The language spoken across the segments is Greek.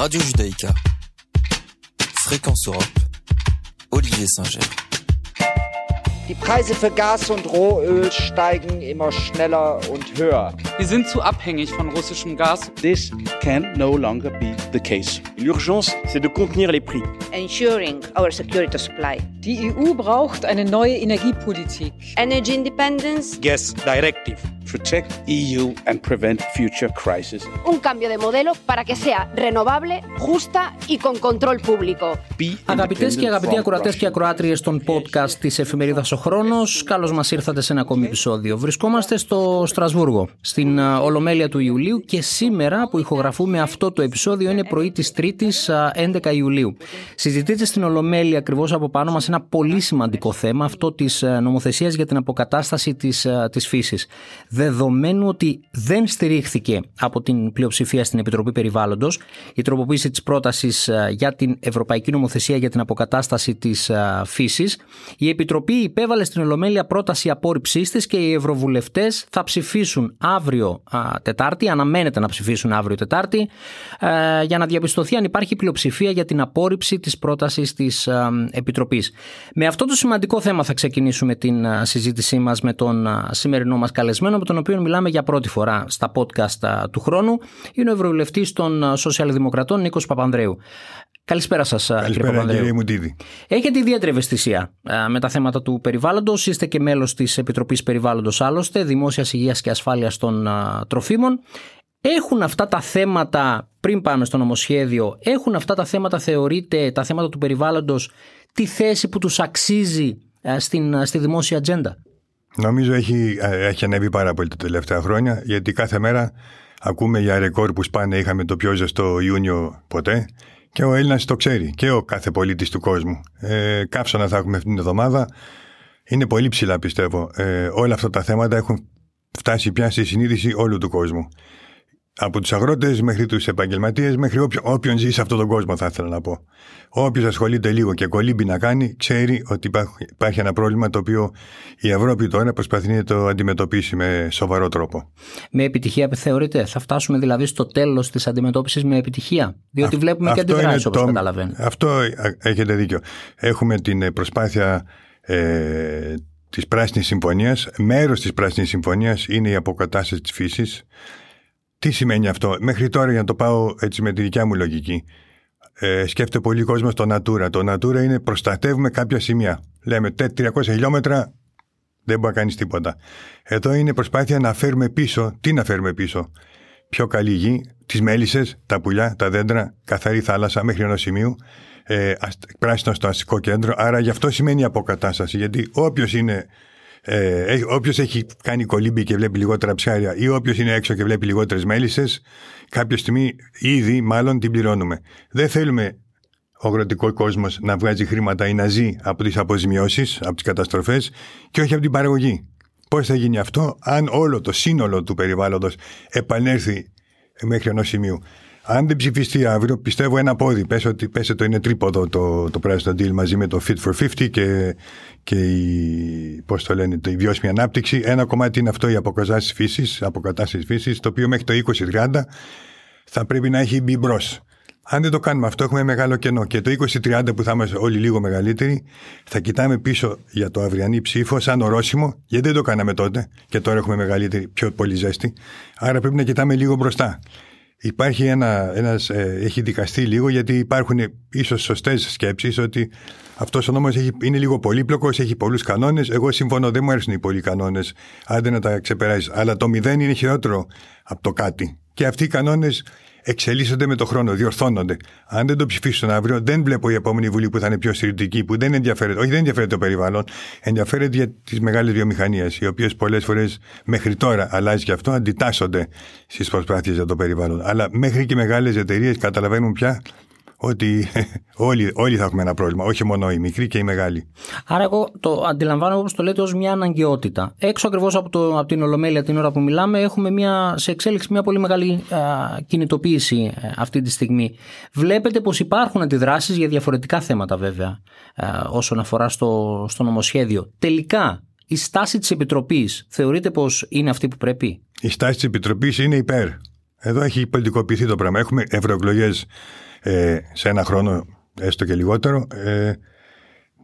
Radio Judaïka. Fréquence Europe. Olivier Singer. Die Preise für Gas und Rohöl steigen immer schneller und höher. Wir sind zu abhängig von russischem Gas. This can no longer be the case. L'urgence, c'est de contenir les prix. ensuring our Αγαπητές και αγαπητοί ακροατές και ακροάτριες των podcast της εφημερίδας Ο Χρόνος, καλώς μας ήρθατε σε ένα ακόμη επεισόδιο. Βρισκόμαστε στο Στρασβούργο, στην Ολομέλεια του Ιουλίου και σήμερα που ηχογραφούμε αυτό το επεισόδιο είναι πρωί της 3η 11 Ιουλίου. Συζητείται στην Ολομέλεια ακριβώς από πάνω μας ένα πολύ σημαντικό θέμα, αυτό της νομοθεσίας για την αποκατάσταση της της φύσης. Δεδομένου ότι δεν στηρίχθηκε από την πλειοψηφία στην Επιτροπή Περιβάλλοντος η τροποποίηση της πρότασης για την Ευρωπαϊκή Νομοθεσία για την αποκατάσταση της φύσης, η Επιτροπή υπέβαλε στην Ολομέλεια πρόταση απόρριψής της και οι Ευρωβουλευτές θα ψηφίσουν αύριο α, Τετάρτη, αναμένεται να ψηφίσουν αύριο Τετάρτη, ε, για να διαπιστωθεί αν υπάρχει πλειοψηφία για την απόρριψη της πρότασης της Επιτροπής. Με αυτό το σημαντικό θέμα θα ξεκινήσουμε την α, συζήτησή μας με τον α, σημερινό μας καλεσμένο, με τον οποίο μιλάμε για πρώτη φορά στα podcast α, του χρόνου. Είναι ο Ευρωβουλευτής των α, Σοσιαλδημοκρατών Νίκος Παπανδρέου. Καλησπέρα σας, κύριε Καλησπέρα Παπανδρέου. κύριε Μουτίδη. Έχετε ιδιαίτερη ευαισθησία α, με τα θέματα του περιβάλλοντος. Είστε και μέλος της Επιτροπής Περιβάλλοντος, άλλωστε, Δημόσιας Υγείας και Ασφάλειας των α, Τροφίμων. Έχουν αυτά τα θέματα, πριν πάμε στο νομοσχέδιο, έχουν αυτά τα θέματα, θεωρείτε, τα θέματα του περιβάλλοντος, τη θέση που τους αξίζει α, στην, α, στη δημόσια ατζέντα; Νομίζω έχει, ε, έχει ανέβει πάρα πολύ τα τελευταία χρόνια γιατί κάθε μέρα ακούμε για ρεκόρ που σπάνε. Είχαμε το πιο ζεστό Ιούνιο ποτέ και ο Έλληνας το ξέρει και ο κάθε πολίτης του κόσμου. Ε, καύσωνα θα έχουμε αυτήν την εβδομάδα. Είναι πολύ ψηλά πιστεύω. Ε, όλα αυτά τα θέματα έχουν φτάσει πια στη συνείδηση όλου του κόσμου. Από τους αγρότες μέχρι τους επαγγελματίες, μέχρι όποιον, όποιον ζει σε αυτόν τον κόσμο, θα ήθελα να πω. Όποιος ασχολείται λίγο και κολύμπει να κάνει, ξέρει ότι υπάρχει, υπάρχει ένα πρόβλημα το οποίο η Ευρώπη τώρα προσπαθεί να το αντιμετωπίσει με σοβαρό τρόπο. Με επιτυχία θεωρείτε, θα φτάσουμε δηλαδή στο τέλος της αντιμετώπισης με επιτυχία; Διότι Α- βλέπουμε και αυτό είναι αντιδράσεις όπως το- καταλαβαίνω. Αυτό ε, έχετε δίκιο. Έχουμε την ε, προσπάθεια ε, της Πράσινης Συμφωνίας. Μέρος της Πράσινης Συμφωνίας είναι η αποκατάσταση της φύσης. Τι σημαίνει αυτό; Μέχρι τώρα, για να το πάω έτσι με τη δικιά μου λογική, ε, σκέφτεται πολύ κόσμος το Natura. Το Natura είναι προστατεύουμε κάποια σημεία. Λέμε τε- 300 χιλιόμετρα δεν μπορεί να κάνεις τίποτα. Εδώ είναι προσπάθεια να φέρουμε πίσω. Τι να φέρουμε πίσω; Πιο καλή γη, τις μέλισσες, τα πουλιά, τα δέντρα, καθαρή θάλασσα μέχρι ενός σημείου. Ε, ασ- πράσινο στο αστικό κέντρο. Άρα γι' αυτό σημαίνει αποκατάσταση. Γιατί όποιος είναι. Ε, όποιος έχει κάνει κολύμπι και βλέπει λιγότερα ψάρια ή όποιος είναι έξω και βλέπει λιγότερες μέλισσες, κάποια στιγμή ήδη μάλλον την πληρώνουμε. Δεν θέλουμε ο αγροτικός κόσμος να βγάζει χρήματα ή να ζει από τις αποζημιώσεις, από τις καταστροφές και όχι από την παραγωγή. Πώς θα γίνει αυτό, αν όλο το σύνολο του περιβάλλοντος επανέλθει μέχρι ενός σημείου; Αν δεν ψηφιστεί αύριο, πιστεύω ένα πόδι. Πες ότι πες το είναι τρίποδο το, το πράσινο deal μαζί με το Fit for 50 και, και η, πώς το λένε, το, η βιώσιμη ανάπτυξη. Ένα κομμάτι είναι αυτό η αποκατάσταση φύσης, αποκατάστασης φύσης, το οποίο μέχρι το 2030 θα πρέπει να έχει μπει μπρος. Αν δεν το κάνουμε αυτό, έχουμε μεγάλο κενό. Και το 2030 που θα είμαστε όλοι λίγο μεγαλύτεροι, θα κοιτάμε πίσω για το αυριανή ψήφο σαν ορόσημο, γιατί δεν το κάναμε τότε και τώρα έχουμε μεγαλύτερη, πιο πολύ ζέστη. Άρα πρέπει να κοιτάμε λίγο μπροστά. Υπάρχει ένα, ένας, ε, έχει δικαστεί λίγο γιατί υπάρχουν ίσως σωστές σκέψεις ότι αυτός ο νόμος έχει, είναι λίγο πολύπλοκος, έχει πολλούς κανόνες. Εγώ συμφωνώ, δεν μου αρέσουν οι πολλοί κανόνες, άντε να τα ξεπεράσεις. Αλλά το μηδέν είναι χειρότερο από το κάτι. Και αυτοί οι κανόνες εξελίσσονται με το χρόνο, διορθώνονται. Αν δεν το ψηφίσουν αύριο, δεν βλέπω η επόμενη βουλή που θα είναι πιο στηρικτική, που δεν ενδιαφέρεται, όχι δεν ενδιαφέρεται το περιβάλλον, ενδιαφέρεται για τις μεγάλες βιομηχανίες, οι οποίες πολλές φορές μέχρι τώρα αλλάζει και αυτό, αντιτάσσονται στις προσπάθειες για το περιβάλλον. Αλλά μέχρι και οι μεγάλες εταιρείες καταλαβαίνουν πια ότι όλοι, όλοι θα έχουμε ένα πρόβλημα, όχι μόνο οι μικροί και οι μεγάλοι. Άρα, εγώ το αντιλαμβάνω όπως το λέτε ως μια αναγκαιότητα. Έξω ακριβώς από, το, από την Ολομέλεια την ώρα που μιλάμε, έχουμε μια, σε εξέλιξη μια πολύ μεγάλη α, κινητοποίηση α, αυτή τη στιγμή. Βλέπετε πως υπάρχουν αντιδράσεις για διαφορετικά θέματα, βέβαια, α, όσον αφορά στο, στο νομοσχέδιο. Τελικά, η στάση της Επιτροπής θεωρείτε πως είναι αυτή που πρέπει; Η στάση της Επιτροπής είναι υπέρ. Εδώ έχει πολιτικοποιηθεί το πράγμα. Έχουμε ευρωεκλογές ε, σε ένα χρόνο, έστω και λιγότερο. Ε,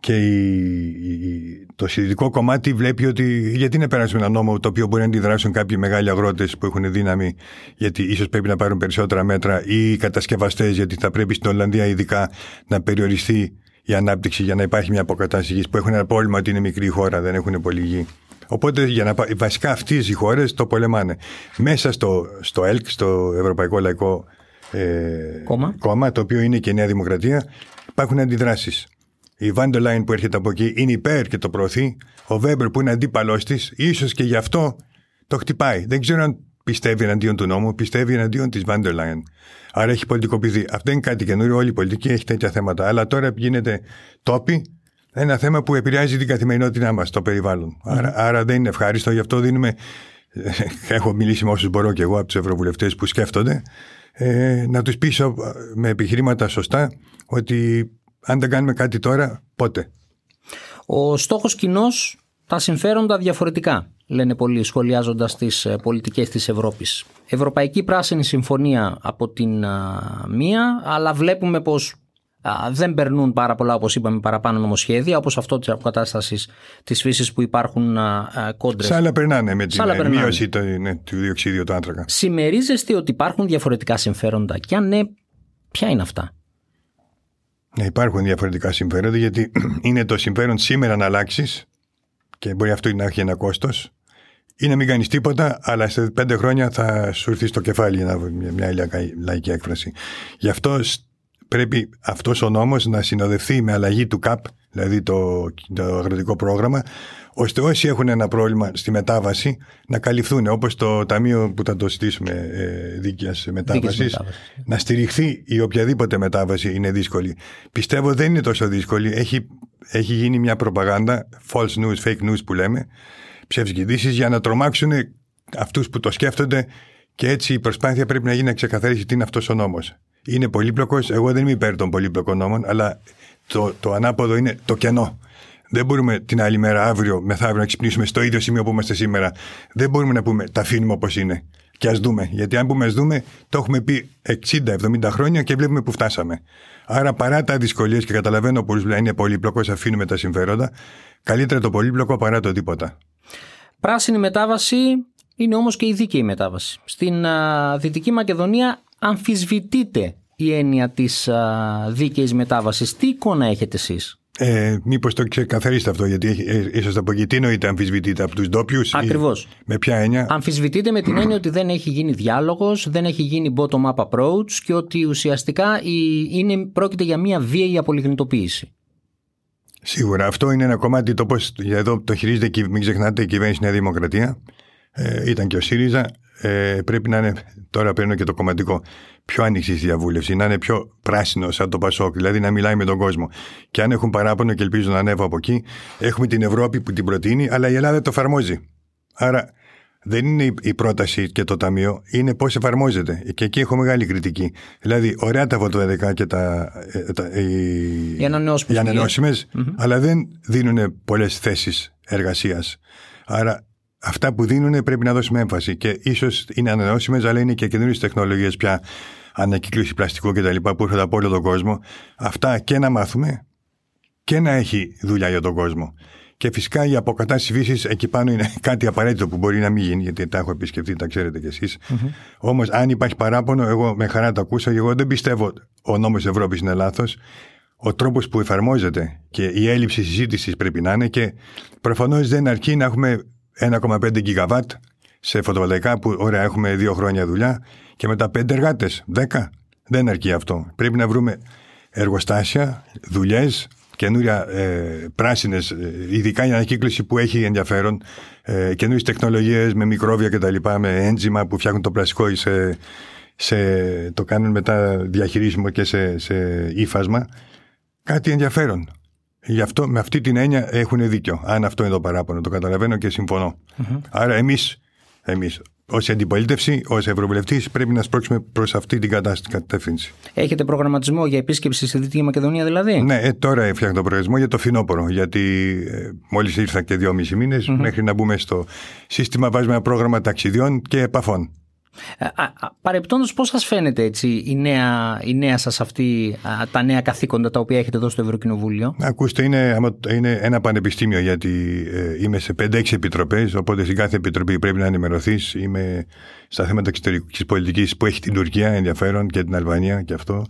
και η, το συντηρητικό κομμάτι βλέπει ότι γιατί να περάσουμε ένα νόμο το οποίο μπορεί να αντιδράσουν κάποιοι μεγάλοι αγρότες που έχουν δύναμη, γιατί ίσως πρέπει να πάρουν περισσότερα μέτρα, ή οι κατασκευαστές, γιατί θα πρέπει στην Ολλανδία ειδικά να περιοριστεί η ανάπτυξη για να υπάρχει μια αποκατάσταση γης που έχουν ένα πρόβλημα ότι είναι μικρή χώρα, δεν έχουν πολύ γη. Οπότε για να, βασικά αυτές οι χώρες το πολεμάνε. Μέσα στο, στο ΕΛΚ, στο Ευρωπαϊκό Λαϊκό ε, κόμμα. κόμμα, το οποίο είναι και η Νέα Δημοκρατία, υπάρχουν αντιδράσεις. Η Βάντελάιν που έρχεται από εκεί είναι υπέρ και το προωθεί. Ο Βέμπερ που είναι αντίπαλός της, ίσως και γι' αυτό το χτυπάει. Δεν ξέρω αν πιστεύει εναντίον του νόμου, πιστεύει εναντίον της Βάντελάιν. Άρα έχει πολιτικοποιηθεί. Αυτό είναι κάτι καινούριο. Όλη η πολιτική έχει τέτοια θέματα. Αλλά τώρα γίνεται τόπι. Ένα θέμα που επηρεάζει την καθημερινότητά μας, το περιβάλλον. Άρα, άρα δεν είναι ευχάριστο. Γι' αυτό δίνουμε. Έχω μιλήσει με όσους μπορώ και εγώ από τους ευρωβουλευτές που σκέφτονται. Ε, να τους πείσω με επιχειρήματα σωστά ότι αν δεν κάνουμε κάτι τώρα, πότε; Ο στόχος κοινός τα συμφέροντα διαφορετικά, λένε πολλοί σχολιάζοντας τις ε, πολιτικές της Ευρώπης. Ευρωπαϊκή Πράσινη Συμφωνία από την μία, αλλά βλέπουμε πως δεν περνούν πάρα πολλά, όπως είπαμε, παραπάνω νομοσχέδια, όπως αυτό της αποκατάστασης της φύσης που υπάρχουν κόντρες. Σ' άλλα περνάνε με την ε, μείωση του, ναι, του διοξίδιου του άνθρακα. Συμμερίζεστε ότι υπάρχουν διαφορετικά συμφέροντα και αν ναι, ποια είναι αυτά; Ναι, υπάρχουν διαφορετικά συμφέροντα γιατί είναι το συμφέρον σήμερα να αλλάξεις και μπορεί αυτό να έχει ένα κόστος ή να μην κάνεις τίποτα, αλλά σε πέντε χρόνια θα σου έρθει στο κεφάλι να μια, μια λαϊκή έκφραση. Γι' αυτό πρέπει αυτός ο νόμος να συνοδευτεί με αλλαγή του ΚΑΠ, δηλαδή το, το αγροτικό πρόγραμμα, ώστε όσοι έχουν ένα πρόβλημα στη μετάβαση να καλυφθούν, όπως το Ταμείο που θα το συζητήσουμε ε, δίκαιας μετάβασης, να στηριχθεί η οποιαδήποτε μετάβαση είναι δύσκολη. Πιστεύω δεν είναι τόσο δύσκολη. Έχει, έχει γίνει μια προπαγάνδα, false news, fake news που λέμε, ψεύτικες για να τρομάξουν αυτούς που το σκέφτονται και έτσι η προσπάθεια πρέπει να γίνει να ξεκαθαρίσει τι είναι αυτός ο νόμος. Είναι πολύπλοκος, εγώ δεν είμαι υπέρ των πολύπλοκων νόμων, αλλά το, το ανάποδο είναι το κενό. Δεν μπορούμε την άλλη μέρα, αύριο, μεθαύριο, να ξυπνήσουμε στο ίδιο σημείο που είμαστε σήμερα. Δεν μπορούμε να πούμε τα αφήνουμε όπως είναι. Και ας δούμε. Γιατί αν πούμε ας δούμε, το έχουμε πει 60-70 χρόνια και βλέπουμε που φτάσαμε. Άρα παρά τα δυσκολίες και καταλαβαίνω πολλούς που είναι πολύπλοκος, αφήνουμε τα συμφέροντα. Καλύτερα το πολύπλοκο παρά το τίποτα. Πράσινη μετάβαση είναι όμως και η δίκαιη μετάβαση. Στην Δυτική Μακεδονία αμφισβητείται η έννοια της δίκαιης μετάβασης. Τι εικόνα έχετε εσείς; Ε, Μήπως το ξεκαθαρίσετε αυτό, γιατί ε, είσαστε από εκεί. Τι εννοείται αμφισβητείτε από τους ντόπιους, Ακριβώς. Με ποια έννοια; Αμφισβητείτε με την έννοια ότι δεν έχει γίνει διάλογος, δεν έχει γίνει bottom-up approach και ότι ουσιαστικά είναι, πρόκειται για μια βίαιη απολιγνητοποίηση. Σίγουρα. Αυτό είναι ένα κομμάτι το πώς. Εδώ το χειρίζεται, μην ξεχνάτε, η κυβέρνηση Νέα Δημοκρατία. Ε, ήταν και ο ΣΥΡΙΖΑ. Ε, πρέπει να είναι, τώρα παίρνω και το κομματικό, πιο άνοιξη στη διαβούλευση, να είναι πιο πράσινο σαν το Πασόκ, δηλαδή να μιλάει με τον κόσμο. Και αν έχουν παράπονο και ελπίζω να ανέβω από εκεί, έχουμε την Ευρώπη που την προτείνει, αλλά η Ελλάδα το εφαρμόζει. Άρα δεν είναι η πρόταση και το ταμείο, είναι πώς εφαρμόζεται. Και εκεί έχω μεγάλη κριτική. Δηλαδή, ωραία τα φωτοεδεκά και τα, ε, τα, οι, οι ανανεώσιμες, αλλά δεν δίνουν πολλές θέσεις εργασίας. Άρα αυτά που δίνουν πρέπει να δώσουμε έμφαση. Και ίσως είναι ανανεώσιμες, αλλά είναι και καινούριες τεχνολογίες πια, ανακύκλωση πλαστικού κτλ. που έρχονται από όλο τον κόσμο. Αυτά και να μάθουμε και να έχει δουλειά για τον κόσμο. Και φυσικά η αποκατάστασης φύσης εκεί πάνω είναι κάτι απαραίτητο που μπορεί να μην γίνει, γιατί τα έχω επισκεφτεί, τα ξέρετε κι εσείς. Mm-hmm. Όμως, αν υπάρχει παράπονο, εγώ με χαρά το ακούσα. Εγώ δεν πιστεύω ο νόμος Ευρώπης είναι λάθος. Ο τρόπος που εφαρμόζεται και η έλλειψη συζήτησης πρέπει να είναι και προφανώς δεν αρκεί να έχουμε 1,5 γιγαβάτ σε φωτοβολταϊκά που ωραία έχουμε δύο χρόνια δουλειά και μετά πέντε εργάτες, 10. Δεν αρκεί αυτό. Πρέπει να βρούμε εργοστάσια, δουλειές, καινούρια ε, πράσινες, ειδικά η ανακύκλωση που έχει ενδιαφέρον, ε, καινούριες τεχνολογίες με μικρόβια κτλ. με έντζημα που φτιάχνουν το πλαστικό σε, σε, το κάνουν μετά διαχειρίσιμο και σε, σε ύφασμα. Κάτι ενδιαφέρον. Γι' αυτό με αυτή την έννοια έχουν δίκιο. Αν αυτό είναι το παράπονο, το καταλαβαίνω και συμφωνώ. Mm-hmm. Άρα εμείς, εμείς, ως αντιπολίτευση, ως Ευρωβουλευτής, πρέπει να σπρώξουμε προς αυτή την κατεύθυνση. Έχετε προγραμματισμό για επίσκεψη στη Δυτική Μακεδονία, δηλαδή; Ναι, ε, τώρα φτιάχνω το προγραμματισμό για το φινόπωρο. Γιατί ε, μόλις ήρθα και δυόμιση μήνες, mm-hmm. μέχρι να μπούμε στο σύστημα, βάζουμε ένα πρόγραμμα ταξιδιών και επαφών. Παρεπτόντως πώς σας φαίνεται έτσι η νέα, η νέα σας αυτή, τα νέα καθήκοντα τα οποία έχετε εδώ στο Ευρωκοινοβούλιο; Ακούστε, είναι, είναι ένα πανεπιστήμιο γιατί ε, είμαι σε 5-6 επιτροπές, οπότε στην κάθε επιτροπή πρέπει να ενημερωθείς. Είμαι στα θέματα εξωτερικής πολιτικής που έχει την Τουρκία ενδιαφέρον και την Αλβανία και αυτό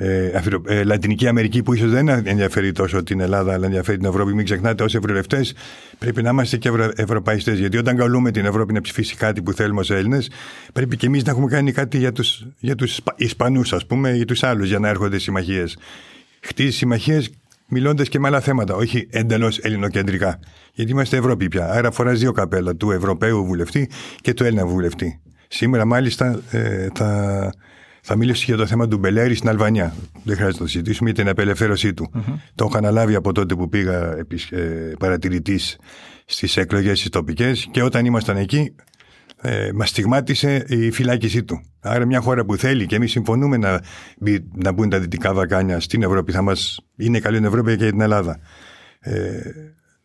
ε, ε, Λατινική Αμερική που ίσως δεν ενδιαφέρει τόσο την Ελλάδα αλλά ενδιαφέρει την Ευρώπη. Μην ξεχνάτε, ω ευρωβουλευτές πρέπει να είμαστε και ευρω, ευρωπαϊστές. Γιατί όταν καλούμε την Ευρώπη να ψηφίσει κάτι που θέλουμε ως Έλληνες, πρέπει και εμείς να έχουμε κάνει κάτι για τους για τους Ισπανούς, ας πούμε, ή τους άλλους για να έρχονται συμμαχίες. Χτίζει συμμαχίες μιλώντας και με άλλα θέματα, όχι εντελώς ελληνοκεντρικά. Γιατί είμαστε Ευρώπη πια. Άρα φοράς δύο καπέλα, του Ευρωπαίου βουλευτή και του Έλληνα βουλευτή. Σήμερα μάλιστα ε, θα θα μιλήσω για το θέμα του Μπελέρη στην Αλβανία. Δεν χρειάζεται να το συζητήσουμε για την απελευθέρωσή του. Mm-hmm. Το έχω αναλάβει από τότε που πήγα ε, παρατηρητής στις εκλογές τι τοπικές και όταν ήμασταν εκεί, ε, μας στιγμάτισε η φυλάκισή του. Άρα, μια χώρα που θέλει και εμείς συμφωνούμε να, να μπουν τα Δυτικά Βαλκάνια στην Ευρώπη, θα μας, είναι καλή η Ευρώπη και για την Ελλάδα. Ε,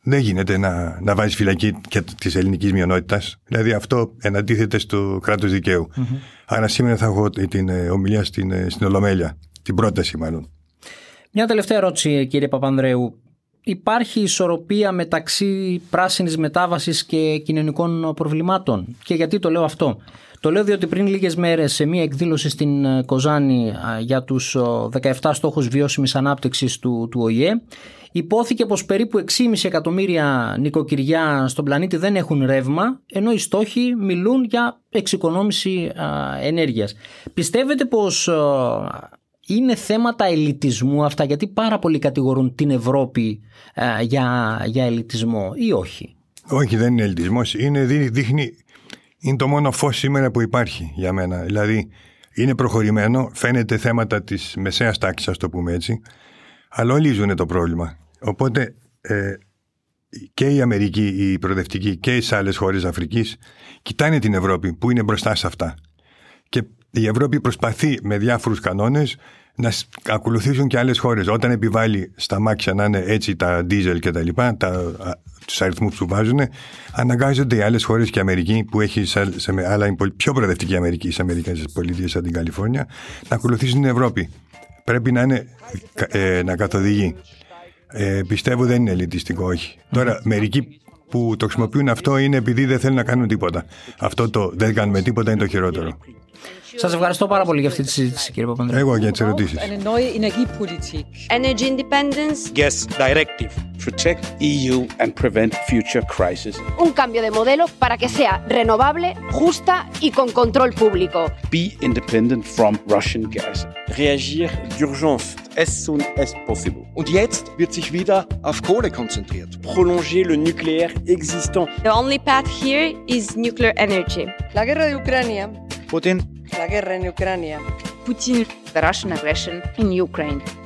δεν γίνεται να, να βάζεις φυλακή και της ελληνικής μειονότητας. Δηλαδή αυτό εναντίθεται στο κράτος δικαίου. Mm-hmm. Άρα σήμερα θα έχω την ε, ομιλία στην, ε, στην Ολομέλεια. Την πρόταση, μάλλον. Μια τελευταία ερώτηση, κύριε Παπανδρέου. Υπάρχει ισορροπία μεταξύ πράσινης μετάβασης και κοινωνικών προβλημάτων; Και γιατί το λέω αυτό; Το λέω διότι πριν λίγες μέρες σε μια εκδήλωση στην ε, Κοζάνη για τους 17 στόχους βιώσιμης ανάπτυξης του, του ΟΗΕ υπόθηκε πως περίπου 6,5 εκατομμύρια νοικοκυριά στον πλανήτη δεν έχουν ρεύμα, ενώ οι στόχοι μιλούν για εξοικονόμηση ενέργειας. Πιστεύετε πως είναι θέματα ελιτισμού αυτά, γιατί πάρα πολλοί κατηγορούν την Ευρώπη για, για ελιτισμό ή όχι; Όχι, δεν είναι ελιτισμός. Είναι, δείχνει, είναι το μόνο φως σήμερα που υπάρχει για μένα. Δηλαδή, είναι προχωρημένο, φαίνεται θέματα της μεσαίας τάξης, ας το πούμε έτσι, αλλά όλοι ζουν το πρόβλημα. Οπότε ε, και η Αμερική, η προοδευτική και οι άλλες χώρες Αφρικής κοιτάνε την Ευρώπη που είναι μπροστά σε αυτά. Και η Ευρώπη προσπαθεί με διάφορους κανόνες να ακολουθήσουν και άλλες χώρες. Όταν επιβάλλει στα μάξια να είναι έτσι τα δίζελ και τα λοιπά, τα, τους αριθμούς που βάζουν, αναγκάζονται οι άλλες χώρες και η Αμερική που έχει σε, σε άλλα πιο προοδευτική Αμερική, στι Αμερικανικέ πολιτείες σαν την Καλιφόρνια, να ακολουθήσουν την Ευρώπη. Πρέπει να, είναι, ε, να καθοδηγεί. Ε, πιστεύω δεν είναι ελιτιστικό, όχι. Τώρα, μερικοί που το χρησιμοποιούν αυτό είναι επειδή δεν θέλουν να κάνουν τίποτα. Αυτό το δεν κάνουμε τίποτα είναι το χειρότερο. Σα ευχαριστώ πάρα πολύ για αυτή τη συζήτηση, κύριε Παπανδρέου. Εγώ για τι ερωτήσει. Energy independence. Yes, directive. Protect EU and prevent future crises. Un cambio de modelo para que sea renovable, justa y con control público. Be independent from Russian gas. Reagir d'urgence as soon as possible. Und jetzt wird sich wieder auf Kohle konzentriert. Prolonger le nucléaire existant. The only path here is nuclear energy. La guerra de Ucrania. Putin La guerra en Ucrania. Putin. The Russian aggression in Ukraine.